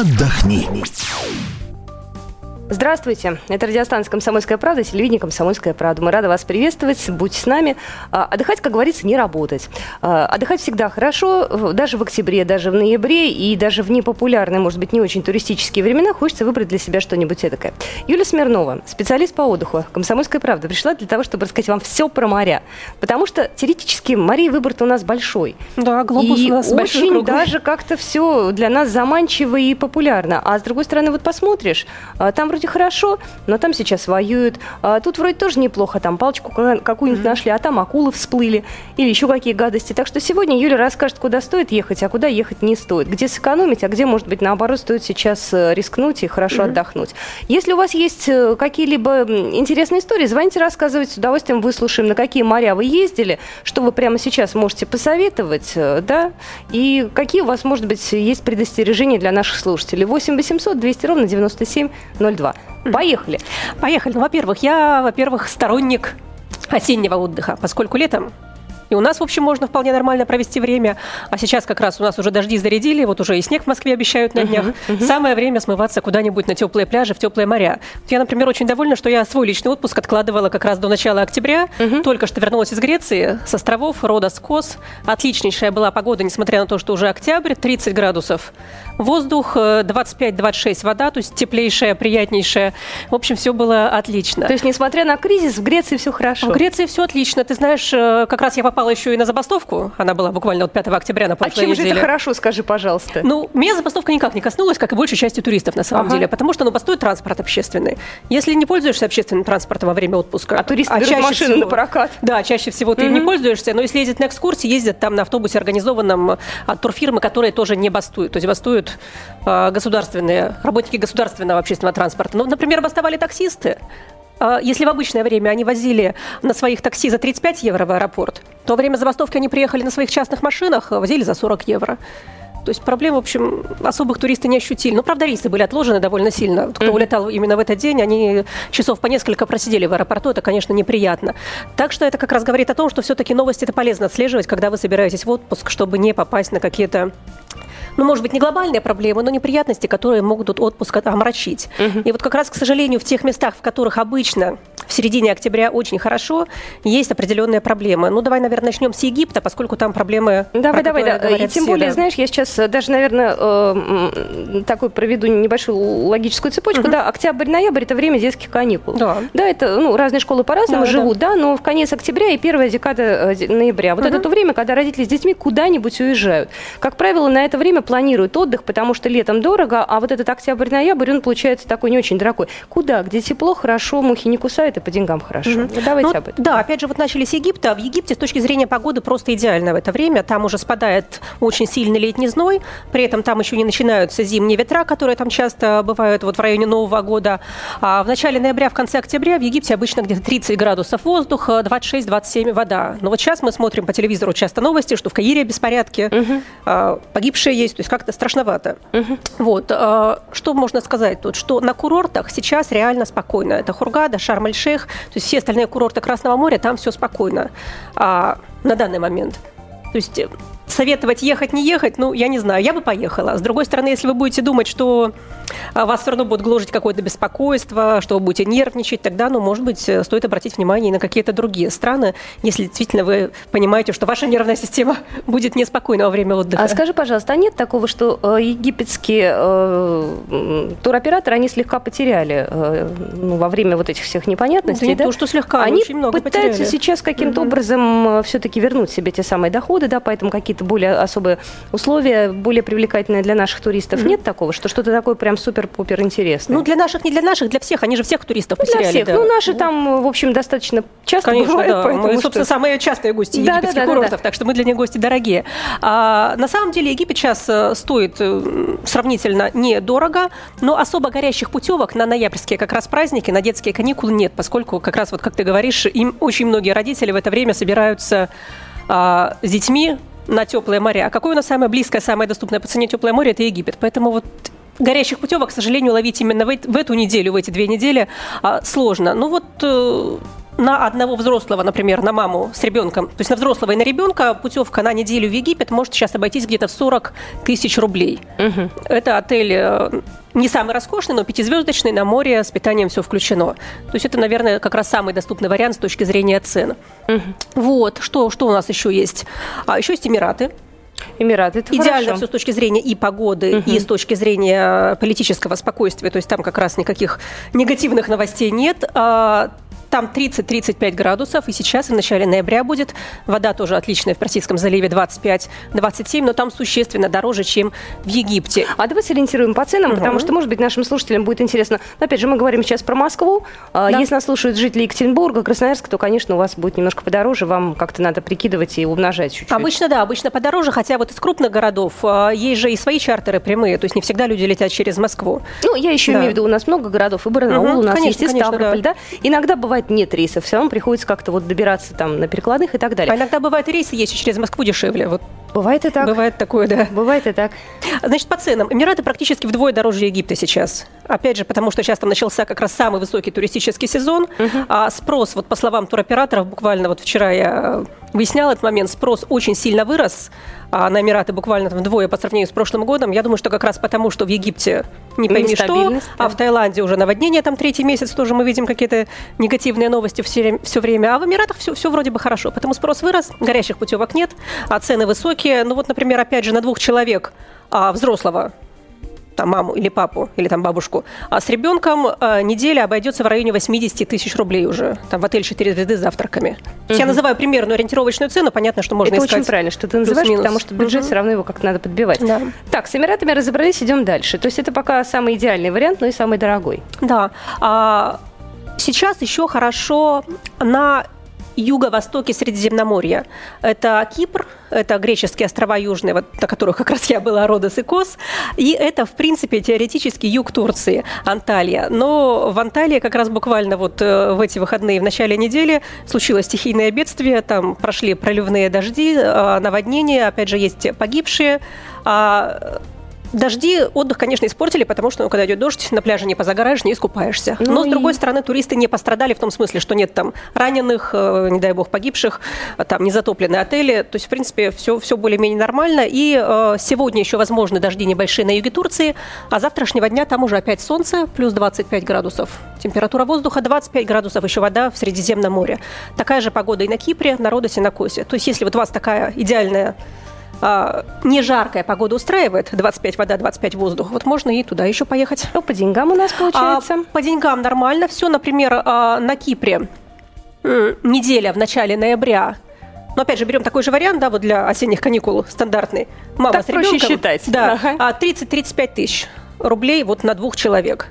отдохни. Здравствуйте, это радиостанция «Комсомольская правда», телевидение «Комсомольская правда». Мы рады вас приветствовать, будьте с нами. А, отдыхать, как говорится, не работать. А, отдыхать всегда хорошо, даже в октябре, даже в ноябре и даже в непопулярные, может быть, не очень туристические времена хочется выбрать для себя что-нибудь эдакое. Юлия Смирнова, специалист по отдыху «Комсомольская правда», пришла для того, чтобы рассказать вам все про моря. Потому что теоретически морей выбор-то у нас большой. Да, глобус и у нас очень круглый. даже как-то все для нас заманчиво и популярно. А с другой стороны, вот посмотришь, а, там вроде хорошо, но там сейчас воюют. А тут вроде тоже неплохо, там палочку ка- какую-нибудь Мгм. нашли, а там акулы всплыли или еще какие гадости. Так что сегодня Юля расскажет, куда стоит ехать, а куда ехать не стоит. Где сэкономить, а где, может быть, наоборот, стоит сейчас э, рискнуть и хорошо Мгм. отдохнуть. Если у вас есть э, какие-либо интересные истории, звоните, рассказывайте, с удовольствием выслушаем, на какие моря вы ездили, что вы прямо сейчас можете посоветовать, э, да, и какие у вас, может быть, есть предостережения для наших слушателей. 8 800 200 ровно 9702. Поехали. Поехали. Ну, во-первых, я, во-первых, сторонник осеннего отдыха, поскольку летом и у нас, в общем, можно вполне нормально провести время. А сейчас как раз у нас уже дожди зарядили, вот уже и снег в Москве обещают на днях. Самое время смываться куда-нибудь на теплые пляжи, в теплые моря. Я, например, очень довольна, что я свой личный отпуск откладывала как раз до начала октября. Только что вернулась из Греции, с островов Родос, Кос. Отличнейшая была погода, несмотря на то, что уже октябрь, 30 градусов. Воздух э, 25-26 вода, то есть теплейшая, приятнейшая. В общем, все было отлично. То есть, несмотря на кризис, в Греции все хорошо. В Греции все отлично. Ты знаешь, э, как раз я попала еще и на забастовку. Она была буквально от 5 октября на А прошлой чем же неделе. это хорошо, скажи, пожалуйста? Ну, меня забастовка никак не коснулась, как и большей части туристов на самом Ага. деле, потому что ну, бастует транспорт общественный. Если не пользуешься общественным транспортом во время отпуска, А туристы берут чаще машины всего- на прокат. Да, чаще всего ты им не пользуешься, но если ездят на экскурсии, ездят там на автобусе, организованном от турфирмы, которые тоже не бастуют. То есть бастуют э, государственные, работники государственного общественного транспорта. Ну, например, бастовали таксисты. А, Если в обычное время они возили на своих такси за 35 евро в аэропорт, то во время забастовки они приехали на своих частных машинах, а возили за 40 евро. То есть проблем, в общем, особых туристы не ощутили. Ну, правда, рейсы были отложены довольно сильно. Кто улетал именно в этот день, они часов по несколько просидели в аэропорту. Это, конечно, неприятно. Так что это как раз говорит о том, что все-таки новости это полезно отслеживать, когда вы собираетесь в отпуск, чтобы не попасть на какие-то ну, может быть, не глобальные проблемы, но неприятности, которые могут отпуск от- омрачить. И вот как раз, к сожалению, в тех местах, в которых обычно в середине октября очень хорошо, есть определенные проблемы. Ну, давай, наверное, начнем с Египта, поскольку там проблемы... Давай, давай, да. И тем более, да. знаешь, я сейчас э, даже, наверное, э, такой проведу небольшую логическую цепочку. Да, октябрь-ноябрь – это время детских каникул. Да. Да, это, ну, разные школы по-разному Да, живут, да. но в конец октября и первая декада э, ноября. Вот это то время, когда родители с детьми куда-нибудь уезжают. Как правило, на это время планируют отдых, потому что летом дорого, а вот этот октябрь-ноябрь, он получается такой не очень дорогой. Куда? Где тепло, хорошо, мухи не кусают и по деньгам хорошо. Вот Давайте Ну, об этом. Да, опять же, вот начали с Египта. В Египте с точки зрения погоды просто идеально в это время. Там уже спадает очень сильный летний зной. При этом там еще не начинаются зимние ветра, которые там часто бывают вот в районе Нового года. А в начале ноября, в конце октября в Египте обычно где-то 30 градусов воздуха, 26-27 вода. Но вот сейчас мы смотрим по телевизору часто новости, что в Каире беспорядки, а, погибшие есть, то есть как-то страшновато. Вот. а, Что можно сказать тут? Что на курортах сейчас реально спокойно. Это Хургада, Шарм-эль-Шейх, то есть все остальные курорты Красного моря, там все спокойно а, на данный момент. То есть советовать ехать, не ехать, ну, я не знаю, я бы поехала. С другой стороны, если вы будете думать, что а, вас все равно будет гложить какое-то беспокойство, что вы будете нервничать, тогда, ну, может быть, э, стоит обратить внимание на какие-то другие страны, если действительно вы понимаете, что ваша нервная система будет неспокойна во время отдыха. А скажи, пожалуйста, а нет такого, что э, египетские э, туроператоры, они слегка потеряли э, ну, во время вот этих всех непонятностей, не да? то, что слегка, они очень много пытаются потеряли. сейчас каким-то Мгм. образом все-таки вернуть себе те самые доходы, да, поэтому какие-то более особые условия, более привлекательные для наших туристов. Нет такого, что что-то такое прям супер-пупер интересное? Ну, для наших, не для наших, для всех. Они же всех туристов Ну, для всех. да. Ну, наши там, в общем, достаточно часто Конечно, бывают, да. поэтому Мы, что- собственно, самые частые гости Да, египетских да, да, да, курортов, так что мы для них гости дорогие. А, на самом деле Египет сейчас э, стоит э, сравнительно недорого, но особо горящих путевок на ноябрьские как раз праздники, на детские каникулы нет, поскольку как раз, вот как ты говоришь, им очень многие родители в это время собираются а, с детьми на теплые моря. А какое у нас самое близкое, самое доступное по цене теплое море – это Египет. Поэтому вот горящих путевок, к сожалению, ловить именно в, эт- в эту неделю, в эти две недели а, сложно. Ну вот э, на одного взрослого, например, на маму с ребенком, то есть на взрослого и на ребенка путевка на неделю в Египет может сейчас обойтись где-то в 40 тысяч рублей. Угу. Это отель э, не самый роскошный, но пятизвездочный, на море, с питанием все включено. То есть это, наверное, как раз самый доступный вариант с точки зрения цен. Угу. Вот, что, что у нас еще есть? А еще есть Эмираты. Эмираты, это Идеально хорошо. все с точки зрения и погоды, угу. и с точки зрения политического спокойствия. То есть там как раз никаких негативных новостей нет. Там 30-35 градусов, и сейчас в начале ноября будет. Вода тоже отличная в Персидском заливе 25-27, но там существенно дороже, чем в Египте. А давайте ориентируем по ценам, угу. потому что, может быть, нашим слушателям будет интересно. Но, опять же, мы говорим сейчас про Москву. А, да. Если нас слушают жители Екатеринбурга, Красноярска, то, конечно, у вас будет немножко подороже. Вам как-то надо прикидывать и умножать чуть-чуть. Обычно, да, обычно подороже, хотя вот из крупных городов а, есть же и свои чартеры прямые, то есть не всегда люди летят через Москву. Ну, я еще да. имею в виду, у нас много городов, и Барнаул угу, у нас конечно, есть, и Ставрополь, да. да. Иногда бывает бывает нет рейсов, все равно приходится как-то вот добираться там на перекладных и так далее. А иногда бывает рейсы есть через Москву дешевле. Вот. Бывает и так. Бывает такое, да. Бывает и так. Значит, по ценам. Эмираты практически вдвое дороже Египта сейчас. Опять же, потому что сейчас там начался как раз самый высокий туристический сезон. Угу. А спрос, вот по словам туроператоров, буквально вот вчера я выясняла этот момент, спрос очень сильно вырос а на Эмираты буквально там вдвое по сравнению с прошлым годом. Я думаю, что как раз потому, что в Египте не пойми что, да. а в Таиланде уже наводнение там третий месяц, тоже мы видим какие-то негативные новости все, все время, а в Эмиратах все, все вроде бы хорошо, потому спрос вырос, горящих путевок нет, а цены высокие. Ну вот, например, опять же, на двух человек а, взрослого там, маму или папу, или там бабушку. А с ребенком э, неделя обойдется в районе 80 тысяч рублей уже. Там в отель 4 звезды с завтраками. Угу. Я называю примерную ориентировочную цену, понятно, что можно Это искать. очень правильно, что ты называешь, потому что бюджет угу. все равно его как-то надо подбивать. Да. Так, с Эмиратами разобрались, идем дальше. То есть это пока самый идеальный вариант, но и самый дорогой. Да. А, сейчас еще хорошо на юго-востоке Средиземноморья. Это Кипр, это греческие острова южные, вот, на которых как раз я была, Родос и Кос. И это, в принципе, теоретически юг Турции, Анталия. Но в Анталии как раз буквально вот э, в эти выходные, в начале недели, случилось стихийное бедствие, там прошли проливные дожди, э, наводнения, опять же, есть погибшие. Дожди отдых, конечно, испортили, потому что, ну, когда идет дождь, на пляже не позагораешь, не искупаешься. Ну Но, и... с другой стороны, туристы не пострадали в том смысле, что нет там раненых, э, не дай бог, погибших, а там не затоплены отели. То есть, в принципе, все, все более-менее нормально. И э, сегодня еще возможны дожди небольшие на юге Турции, а завтрашнего дня там уже опять солнце, плюс 25 градусов. Температура воздуха 25 градусов, еще вода в Средиземном море. Такая же погода и на Кипре, на Родосе, на Косе. То есть, если вот у вас такая идеальная а, не жаркая погода устраивает, 25 вода, 25 воздух, вот можно и туда еще поехать. Ну, по деньгам у нас получается? А, по деньгам нормально. Все, например, а, на Кипре неделя в начале ноября но опять же, берем такой же вариант, да, вот для осенних каникул стандартный. Мама так с ребенком. считать. Да, ага. 30-35 тысяч рублей вот на двух человек.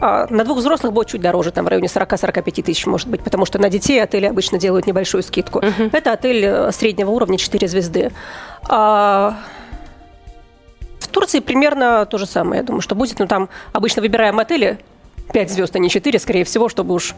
А на двух взрослых будет чуть дороже, там в районе 40-45 тысяч, может быть, потому что на детей отели обычно делают небольшую скидку. Uh-huh. Это отель э, среднего уровня 4 звезды. А в Турции примерно то же самое, я думаю, что будет. Но ну, там обычно выбираем отели 5 звезд, а не 4, скорее всего, чтобы уж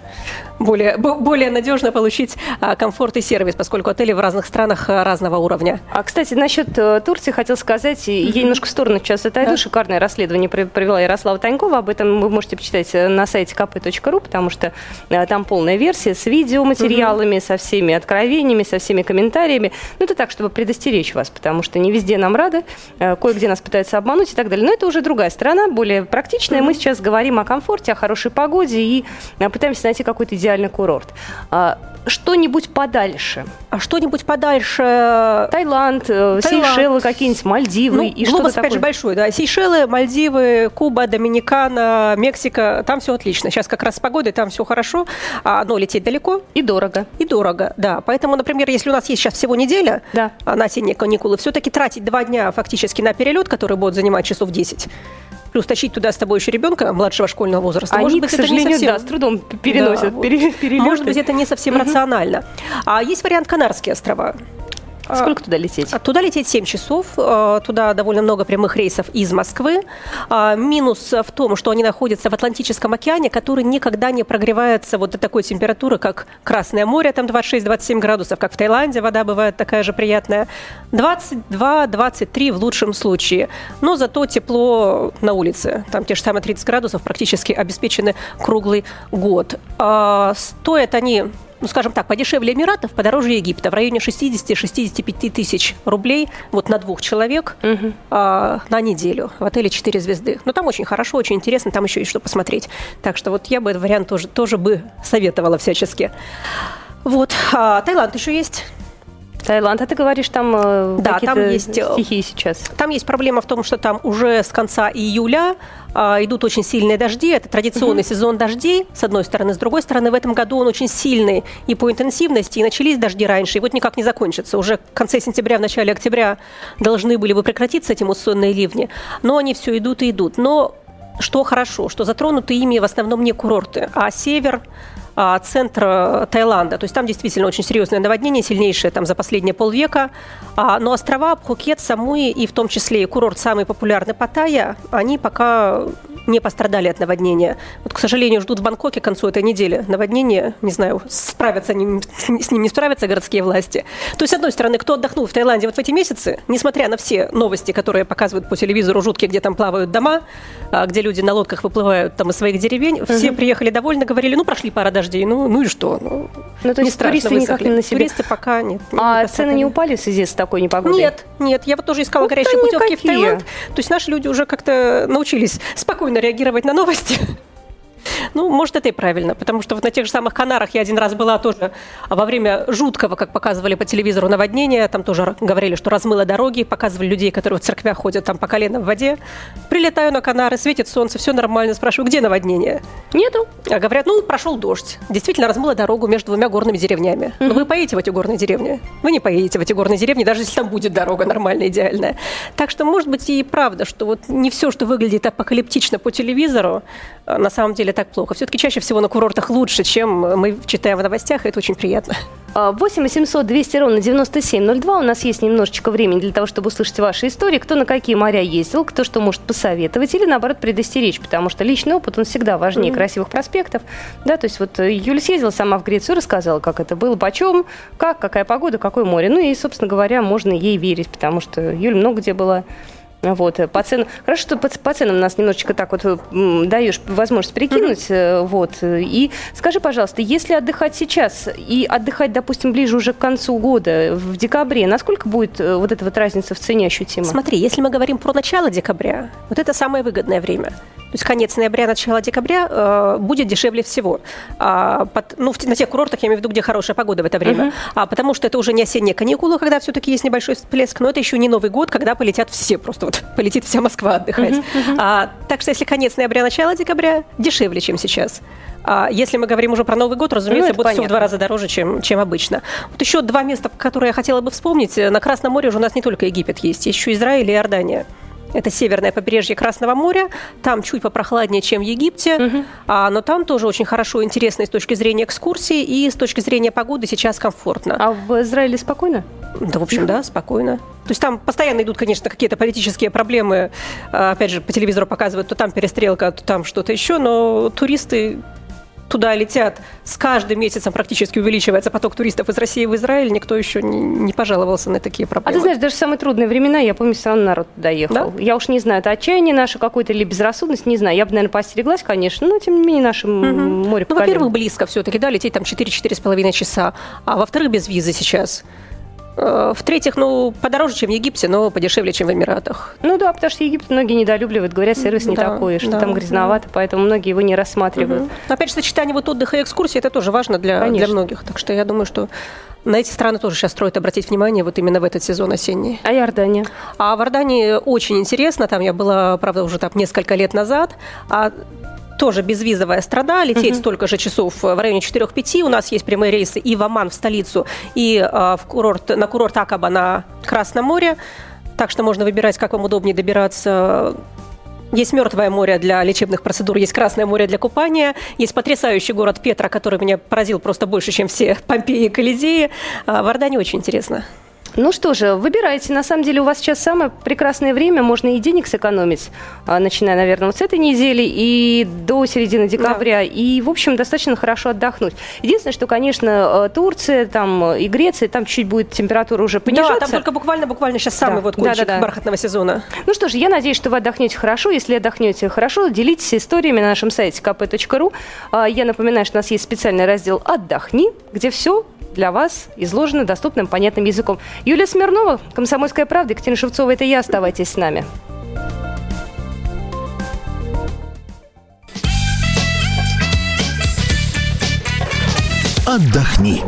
более, более надежно получить а, комфорт и сервис, поскольку отели в разных странах а, разного уровня. А, кстати, насчет э, Турции хотел сказать, mm-hmm. я немножко в сторону сейчас отойду, да. шикарное расследование провела Ярослава Танькова, об этом вы можете почитать э, на сайте kp.ru, потому что э, там полная версия с видеоматериалами, mm-hmm. со всеми откровениями, со всеми комментариями. Ну, это так, чтобы предостеречь вас, потому что не везде нам рады, кое-где нас пытаются обмануть и так далее. Но это уже другая сторона, более практичная. Mm-hmm. Мы сейчас говорим о комфорте, о хорошей погоде и а, пытаемся найти какой-то идеальный курорт. А, что-нибудь подальше. А что-нибудь подальше? Таиланд, э, Таиланд. Сейшелы какие-нибудь, Мальдивы ну, и что-то опять же, большой, да. Сейшелы, Мальдивы, Куба, Доминикана, Мексика, там все отлично. Сейчас как раз с погодой, там все хорошо, а, но лететь далеко. И дорого. И дорого, да. Поэтому, например, если у нас есть сейчас всего неделя да. на осенние каникулы, все-таки тратить два дня фактически на перелет, который будет занимать часов 10, плюс тащить туда с тобой еще ребенка младшего школьного возраста. Они, может быть, к сожалению, это не совсем... да, с трудом переносят да, перелеты. Может быть, это не совсем угу. Рационально. А есть вариант Канарские острова. Сколько туда лететь? Туда лететь 7 часов. Туда довольно много прямых рейсов из Москвы. Минус в том, что они находятся в Атлантическом океане, который никогда не прогревается вот до такой температуры, как Красное море, там 26-27 градусов, как в Таиланде вода бывает такая же приятная. 22-23 в лучшем случае. Но зато тепло на улице. Там те же самые 30 градусов практически обеспечены круглый год. Стоят они ну, скажем так, подешевле Эмиратов, подороже Египта, в районе 60-65 тысяч рублей вот на двух человек угу. а, на неделю в отеле 4 звезды. Но там очень хорошо, очень интересно, там еще есть что посмотреть. Так что вот я бы этот вариант тоже, тоже бы советовала всячески. Вот. А, Таиланд еще есть. Таиланд, а ты говоришь, там э, да, там есть э, стихии сейчас. Там есть проблема в том, что там уже с конца июля а, идут очень сильные дожди. Это традиционный угу. сезон дождей, с одной стороны. С другой стороны, в этом году он очень сильный и по интенсивности, и начались дожди раньше, и вот никак не закончатся. Уже в конце сентября, в начале октября должны были бы прекратиться эти муссонные ливни, но они все идут и идут. Но что хорошо, что затронуты ими в основном не курорты, а север, центр Таиланда. То есть там действительно очень серьезное наводнение, сильнейшее там за последние полвека. А, но острова Пхукет, Самуи и в том числе и курорт самый популярный Паттайя, они пока не пострадали от наводнения. Вот, к сожалению, ждут в Бангкоке к концу этой недели наводнение. Не знаю, справятся они, с ним не справятся городские власти. То есть, с одной стороны, кто отдохнул в Таиланде вот в эти месяцы, несмотря на все новости, которые показывают по телевизору жуткие, где там плавают дома, а, где люди на лодках выплывают там из своих деревень, угу. все приехали довольны, говорили, ну, прошли пара дождей, ну, ну и что? Ну, ну то есть страшно, туристы высохли. никак не на себе. Туристы пока нет. А цены не упали в связи с такой непогодой? Нет, нет. Я вот тоже искала Ух горячие путевки в Таиланд. То есть наши люди уже как-то научились спокойно реагировать на новости. Ну, может, это и правильно, потому что вот на тех же самых Канарах я один раз была тоже во время жуткого, как показывали по телевизору, наводнения. Там тоже говорили, что размыло дороги, показывали людей, которые в церквях ходят там по колено в воде. Прилетаю на Канары, светит солнце, все нормально. Спрашиваю, где наводнение? Нету. А говорят, ну, прошел дождь. Действительно, размыло дорогу между двумя горными деревнями. Но вы поедете в эти горные деревни? Вы не поедете в эти горные деревни, даже если там будет дорога нормальная, идеальная. Так что, может быть, и правда, что вот не все, что выглядит апокалиптично по телевизору, на самом деле так плохо. Все-таки чаще всего на курортах лучше, чем мы читаем в новостях, и это очень приятно. 8 800 200 ровно 9702. У нас есть немножечко времени для того, чтобы услышать ваши истории. Кто на какие моря ездил, кто что может посоветовать или, наоборот, предостеречь, потому что личный опыт, он всегда важнее mm-hmm. красивых проспектов. Да, то есть вот э, Юля съездила сама в Грецию, рассказала, как это было, почем, как, какая погода, какое море. Ну и, собственно говоря, можно ей верить, потому что Юля много где была. Вот, э, по ценам. Хорошо, что по, по ценам нас немножечко так вот даешь возможность прикинуть. Mm-hmm. Вот. И скажи, пожалуйста, если отдыхать сейчас и отдыхать, допустим, ближе уже к концу года, в декабре, насколько будет вот эта вот разница в цене ощутима? Смотри, если мы говорим про начало декабря, вот это самое выгодное время. То есть конец ноября, начало декабря э, будет дешевле всего. А, под, ну, в, на тех курортах, я имею в виду, где хорошая погода в это время. Uh-huh. А, потому что это уже не осенние каникулы, когда все-таки есть небольшой всплеск, но это еще не Новый год, когда полетят все, просто вот полетит вся Москва отдыхать. Uh-huh, uh-huh. А, так что если конец ноября, начало декабря, дешевле, чем сейчас. А если мы говорим уже про Новый год, разумеется, ну, будет понятно. все в два раза дороже, чем, чем обычно. Вот еще два места, которые я хотела бы вспомнить. На Красном море уже у нас не только Египет есть, есть еще Израиль и Иордания. Это северное побережье Красного моря. Там чуть попрохладнее, чем в Египте. Угу. А, но там тоже очень хорошо, интересно и с точки зрения экскурсии, и с точки зрения погоды сейчас комфортно. А в Израиле спокойно? Да, в общем, да, спокойно. То есть там постоянно идут, конечно, какие-то политические проблемы. А, опять же, по телевизору показывают, то там перестрелка, то там что-то еще, но туристы туда летят, с каждым месяцем практически увеличивается поток туристов из России в Израиль, никто еще не, не пожаловался на такие проблемы. А ты знаешь, даже в самые трудные времена, я помню, все равно народ туда ехал. Да? Я уж не знаю, это отчаяние наше какое-то или безрассудность, не знаю. Я бы, наверное, постереглась, конечно, но тем не менее наше угу. море Ну, во-первых, близко все-таки, да, лететь там 4-4,5 часа, а во-вторых, без визы сейчас. Э, в-третьих, ну, подороже, чем в Египте, но подешевле, чем в Эмиратах. Ну да, потому что Египет многие недолюбливают, говорят, сервис не да, такой, что да, там грязновато, да. поэтому многие его не рассматривают. Угу. Опять же, сочетание вот отдыха и экскурсии, это тоже важно для, для многих. Так что я думаю, что на эти страны тоже сейчас строят обратить внимание вот именно в этот сезон осенний. А Иордания? А в Иордании очень интересно. Там я была, правда, уже там несколько лет назад. А тоже безвизовая страна, лететь uh-huh. столько же часов в районе 4-5. У нас есть прямые рейсы и в Оман, в столицу, и э, в курорт, на курорт Акаба на Красном море. Так что можно выбирать, как вам удобнее добираться есть Мертвое море для лечебных процедур, есть Красное море для купания, есть потрясающий город Петра, который меня поразил просто больше, чем все Помпеи и Колизеи. А в Ордане очень интересно. Ну что же, выбирайте. На самом деле у вас сейчас самое прекрасное время. Можно и денег сэкономить, а, начиная, наверное, вот с этой недели и до середины декабря. Да. И, в общем, достаточно хорошо отдохнуть. Единственное, что, конечно, э, Турция там, и Греция, там чуть будет температура уже понижаться. Да, там только буквально-буквально сейчас самый да. вот кончик да, да, да. бархатного сезона. Ну что же, я надеюсь, что вы отдохнете хорошо. Если отдохнете хорошо, делитесь историями на нашем сайте kp.ru. А, я напоминаю, что у нас есть специальный раздел «Отдохни», где все для вас изложено доступным, понятным языком. Юлия Смирнова, «Комсомольская правда», Екатерина Шевцова, это я. Оставайтесь с нами. Отдохни.